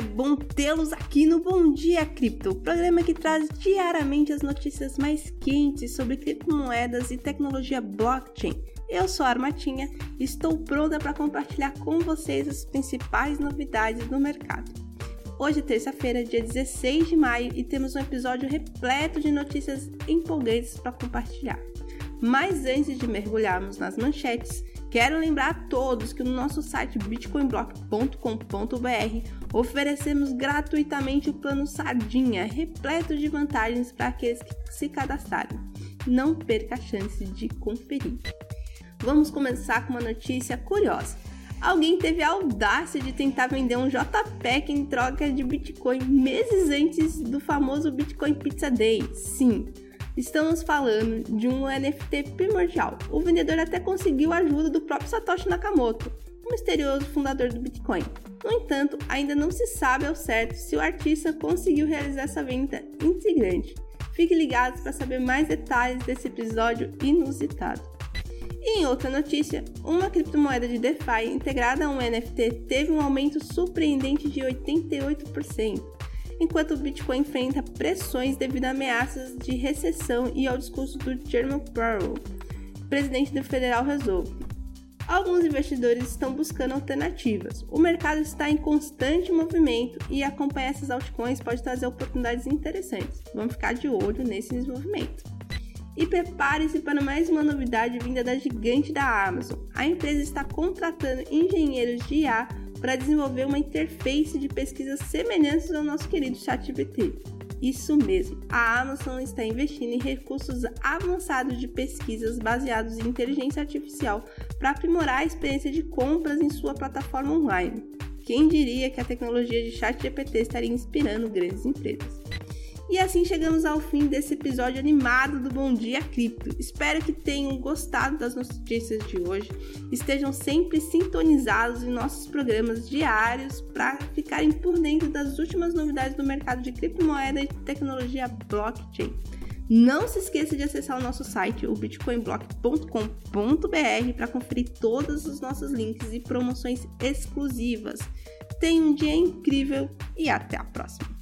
é bom tê-los aqui no Bom Dia Cripto, programa que traz diariamente as notícias mais quentes sobre criptomoedas e tecnologia blockchain. Eu sou a Armatinha e estou pronta para compartilhar com vocês as principais novidades do mercado. Hoje é terça-feira, dia 16 de maio, e temos um episódio repleto de notícias empolgantes para compartilhar. Mas antes de mergulharmos nas manchetes, quero lembrar a todos que no nosso site bitcoinblock.com.br oferecemos gratuitamente o plano Sardinha, repleto de vantagens para aqueles que se cadastrarem. Não perca a chance de conferir. Vamos começar com uma notícia curiosa. Alguém teve a audácia de tentar vender um JPEG em troca de Bitcoin meses antes do famoso Bitcoin Pizza Day. Sim, Estamos falando de um NFT primordial. O vendedor até conseguiu a ajuda do próprio Satoshi Nakamoto, o misterioso fundador do Bitcoin. No entanto, ainda não se sabe ao certo se o artista conseguiu realizar essa venda intrigante. Fique ligados para saber mais detalhes desse episódio inusitado. E em outra notícia, uma criptomoeda de DeFi integrada a um NFT teve um aumento surpreendente de 88% enquanto o Bitcoin enfrenta pressões devido a ameaças de recessão e ao discurso do Jerome Powell, presidente do Federal Reserve. Alguns investidores estão buscando alternativas. O mercado está em constante movimento e acompanhar essas altcoins pode trazer oportunidades interessantes. Vamos ficar de olho nesse desenvolvimento. E prepare-se para mais uma novidade vinda da gigante da Amazon. A empresa está contratando engenheiros de IA para desenvolver uma interface de pesquisa semelhantes ao nosso querido ChatGPT. Isso mesmo, a Amazon está investindo em recursos avançados de pesquisas baseados em inteligência artificial para aprimorar a experiência de compras em sua plataforma online. Quem diria que a tecnologia de ChatGPT estaria inspirando grandes empresas? E assim chegamos ao fim desse episódio animado do Bom Dia Cripto. Espero que tenham gostado das notícias de hoje. Estejam sempre sintonizados em nossos programas diários para ficarem por dentro das últimas novidades do mercado de criptomoeda e tecnologia blockchain. Não se esqueça de acessar o nosso site, o bitcoinblock.com.br, para conferir todos os nossos links e promoções exclusivas. Tenha um dia incrível e até a próxima!